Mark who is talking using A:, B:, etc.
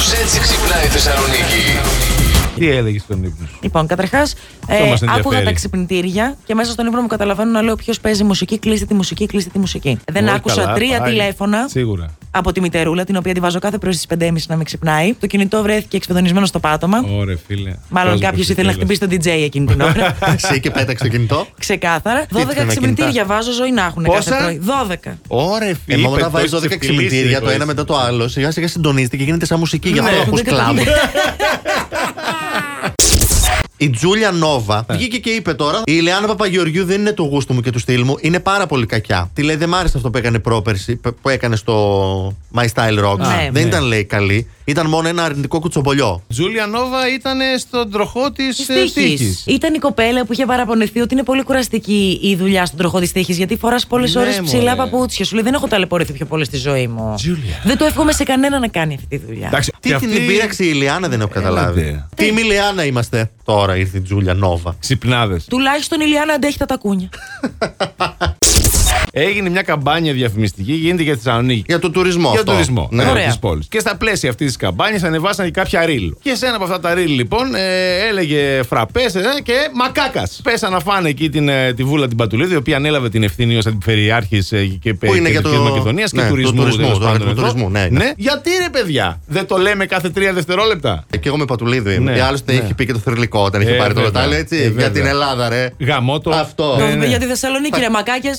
A: Κάπως έτσι ξυπνάει η Θεσσαλονίκη.
B: Τι έλεγες στον ύπνο σου;
C: Λοιπόν, καταρχάς,
B: μας ενδιαφέρει.
C: άκουγα τα ξυπνητήρια και μέσα στον ύπνο μου καταλαβαίνω να λέω ποιος παίζει μουσική, κλείστε τη μουσική, κλείστε τη μουσική. Δεν
B: Πολύ
C: άκουσα
B: καλά,
C: τρία
B: πάει.
C: τηλέφωνα
B: Σίγουρα.
C: Από τη μητερούλα, την οποία τη βάζω κάθε πρωί στις 5.30 να με ξυπνάει. Το κινητό βρέθηκε εξφεδονισμένο στο πάτωμα.
B: Ωραία, φίλε.
C: Μάλλον
B: Κόσμος
C: κάποιος
B: εσύ
C: ήθελε να
B: τέλος.
C: χτυπήσει τον DJ εκείνη την ώρα.
D: Εσύ και πέταξε το κινητό.
C: Ξεκάθαρα. 12
D: ήθελε να
C: ξυπνητήρια βάζω ζωή να έχουν
B: Πόσα;
C: κάθε πρωί. 12.
D: Ωραία,
B: Είπε,
D: φίλε. Μόνο όταν βάζεις
B: το
D: 12
B: έχεις
D: ξυπνητήρια το
B: ευτυλίσει,
D: ένα μετά το άλλο, σιγά σιγά συντονίζεται και γίνεται σαν μουσική. Γι' αυτό
C: Ναι,
D: ακούς
C: δεν κατα-
D: κλαμπ. Η Τζούλια Νόβα βγήκε και είπε τώρα: Η Ηλιάνα Παπαγεωργιού δεν είναι το γούστο μου και του στυλ μου, είναι πάρα πολύ κακιά. Τη λέει: Δεν μ' άρεσε αυτό που έκανε πρόπερση, π- που έκανε στο My Style Rocks.
C: Ναι.
D: δεν
B: Ναι.
D: ήταν, λέει, καλή. Ήταν μόνο ένα αρνητικό κουτσομπολιό.
B: Τζούλια Νόβα ήταν στον τροχό της
C: Τη τύχη. Ήταν η κοπέλα που είχε παραπονεθεί ότι είναι πολύ κουραστική η δουλειά στον τροχό της τύχη. Γιατί φοράς πολλές
B: Ναι,
C: ώρες ψηλά
B: μωρέ.
C: παπούτσια. Σου λέει δεν έχω ταλαιπωρηθεί πιο πολύ στη ζωή μου.
B: Τζούλια.
C: Δεν το εύχομαι σε κανένα να κάνει αυτή τη δουλειά.
B: Εντάξει,
D: Τι
B: και
D: την
B: αυτή-
D: πείραξε η Ηλιάνα δεν έχω καταλάβει.
B: Έλατε.
D: Τι Ηλιάνα είμαστε τώρα, ήρθε η Τζούλια Νόβα.
B: Ξυπνάδες.
C: Τουλάχιστον η Λιάννα αντέχει τα τακούνια.
B: Έγινε μια καμπάνια διαφημιστική, γίνεται για τη Θεσσαλονίκη.
D: Για τον τουρισμό.
B: Για
D: αυτό.
B: τον τουρισμό
D: Ναι.
B: ναι.
C: Ωραία.
B: της πόλης. Και στα πλαίσια αυτής της καμπάνιας ανεβάσαν και κάποια ρίλ. Και σε ένα από αυτά τα ρίλ, λοιπόν, ε, έλεγε φραπές ε, και μακάκας. Πέσαν να φάνε εκεί την, ε, τη Βούλα την Πατουλίδη, η οποία ανέλαβε την ευθύνη ως αντιπεριάρχης ε, και
D: Που είναι για το-
B: Μακεδονίας και
D: ναι, του
B: τουρισμού.
D: τουρισμού,
B: τέλος
D: του
B: πάντων,
D: αριθμού
B: εδώ.
D: τουρισμού, ναι, ναι.
B: Γιατί ρε παιδιά, δεν το λέμε κάθε τρία δευτερόλεπτα;
D: Ε, Και εγώ με πατουλίδου είμαι.
B: Ναι,
D: Και άλλωστε
B: ναι.
D: έχει πει και το θρηλυκό όταν είχε
B: Ε,
D: πάρει το
B: βέβαια.
D: μετάλλιο, έτσι.
B: Ε,
D: για
B: βέβαια.
D: την Ελλάδα, ρε.
B: Γαμότο.
D: Αυτό.
B: Ναι,
C: Το
B: ναι.
C: Για τη Θεσσαλονίκη, ρε μακάκες.